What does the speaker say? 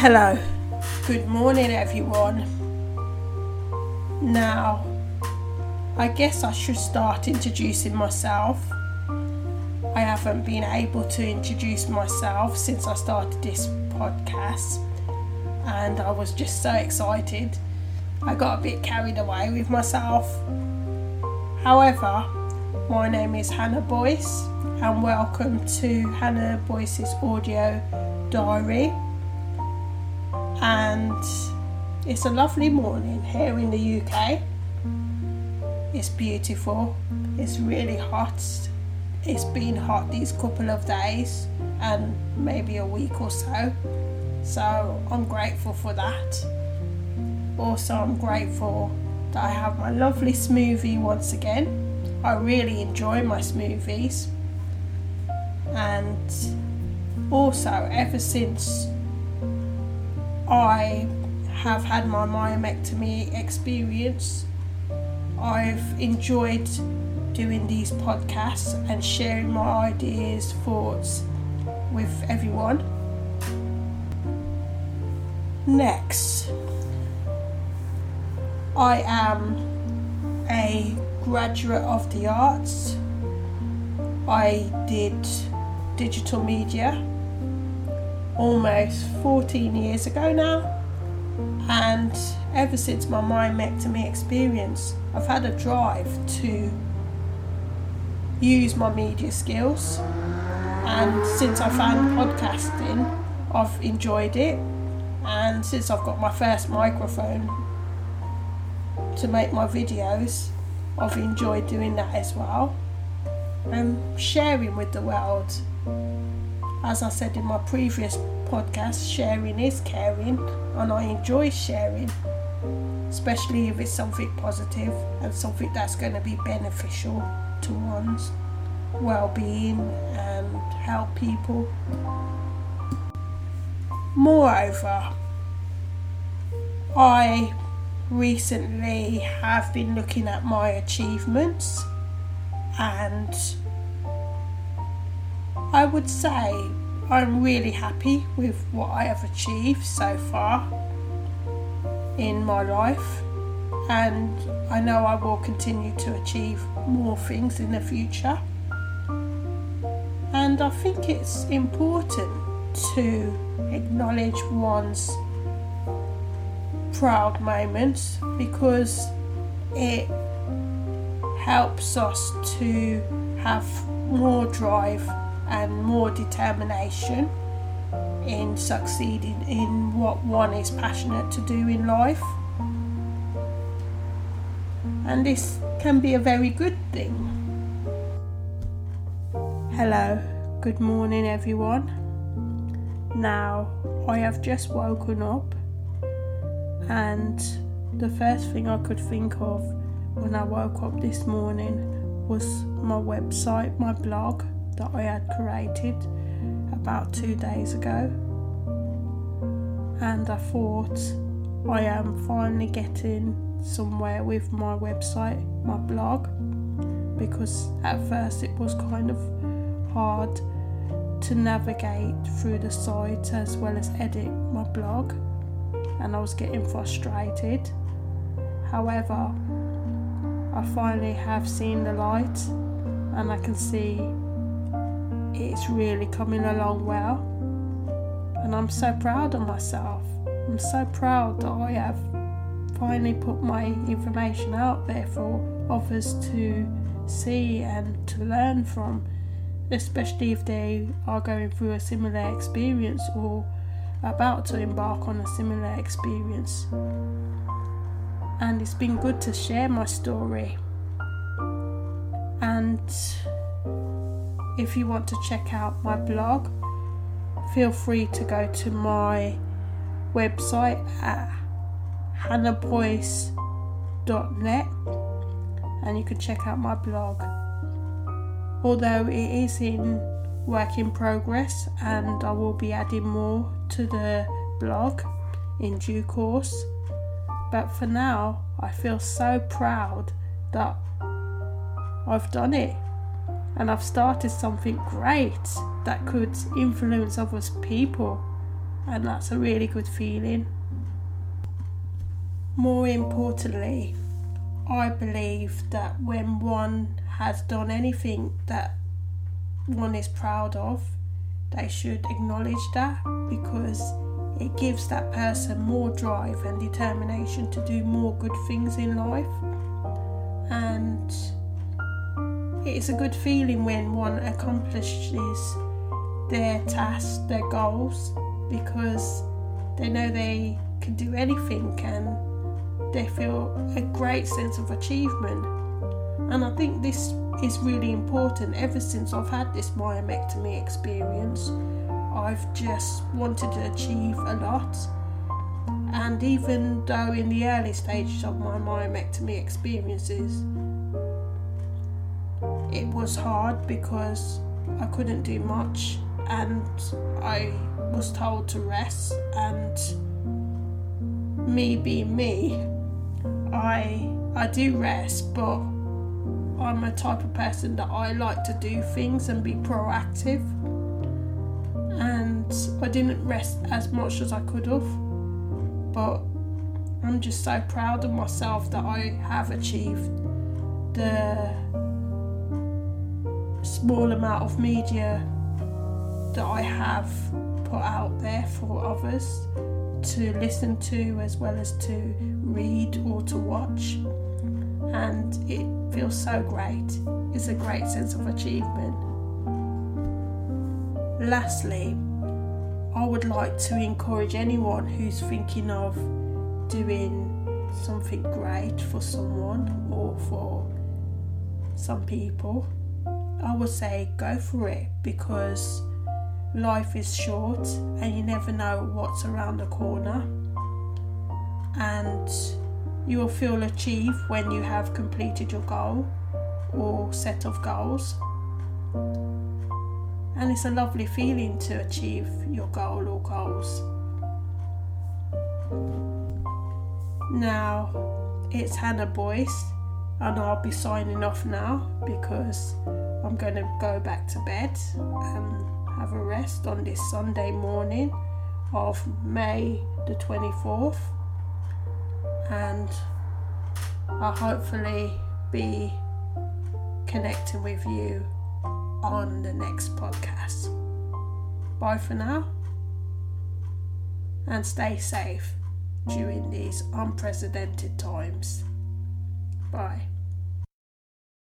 Hello, good morning, everyone. Now, I guess I should start introducing myself. I haven't been able to introduce myself since I started this podcast, and I was just so excited. I got a bit carried away with myself. However, my name is Hannah Boyce, and welcome to Hannah Boyce's audio diary and it's a lovely morning here in the UK. It's beautiful, it's really hot. It's been hot these couple of days and maybe a week or so. So I'm grateful for that. Also, I'm grateful that I have my lovely smoothie once again. I really enjoy my smoothies. And also, ever since I have had my myomectomy experience. I've enjoyed doing these podcasts and sharing my ideas, thoughts with everyone. Next, I am a graduate of the arts. I did digital media almost 14 years ago now. And ever since my myomectomy experience, I've had a drive to use my media skills. And since I found podcasting, I've enjoyed it. And since I've got my first microphone to make my videos, I've enjoyed doing that as well. And sharing with the world as I said in my previous podcast, sharing is caring, and I enjoy sharing, especially if it's something positive and something that's going to be beneficial to one's well being and help people. Moreover, I recently have been looking at my achievements and I would say I'm really happy with what I have achieved so far in my life, and I know I will continue to achieve more things in the future. And I think it's important to acknowledge one's proud moments because it helps us to have more drive and more determination in succeeding in what one is passionate to do in life. And this can be a very good thing. Hello, good morning, everyone. Now, I have just woken up, and the first thing I could think of when I woke up this morning was my website, my blog that I had created about two days ago. And I thought I am finally getting somewhere with my website, my blog, because at first it was kind of hard to navigate through the site as well as edit my blog, and I was getting frustrated. However, I finally have seen the light and I can see it's really coming along well. And I'm so proud of myself. I'm so proud that I have finally put my information out there for others to see and to learn from, especially if they are going through a similar experience or about to embark on a similar experience. And it's been good to share my story. And if you want to check out my blog, feel free to go to my website at hannahboyce.net and you can check out my blog. Although it is in work in progress and I will be adding more to the blog in due course. But for now, I feel so proud that I've done it and I've started something great that could influence other people. and that's a really good feeling. More importantly, I believe that when one has done anything that one is proud of, they should acknowledge that because it gives that person more drive and determination to do more good things in life. And it's a good feeling when one accomplishes their tasks, their goals, because they know they can do anything and they feel a great sense of achievement. And I think this is really important ever since I've had this myomectomy experience. I've just wanted to achieve a lot. And even though in the early stages of my myomectomy experiences, it was hard because I couldn't do much and I was told to rest and me being me I I do rest but I'm a type of person that I like to do things and be proactive. And I didn't rest as much as I could have but I'm just so proud of myself that I have achieved the small amount of media that I have put out there for others to listen to as well as to read or to watch. And it feels so great. It's a great sense of achievement. Lastly, I would like to encourage anyone who's thinking of doing something great for someone or for some people. I would say go for it because life is short and you never know what's around the corner. And you will feel achieved when you have completed your goal or set of goals. And it's a lovely feeling to achieve your goal or goals. Now it's Hannah Boyce, and I'll be signing off now because I'm going to go back to bed and have a rest on this Sunday morning of May the 24th, and I'll hopefully be connecting with you on the next podcast. Bye for now, and stay safe during these unprecedented times. Bye.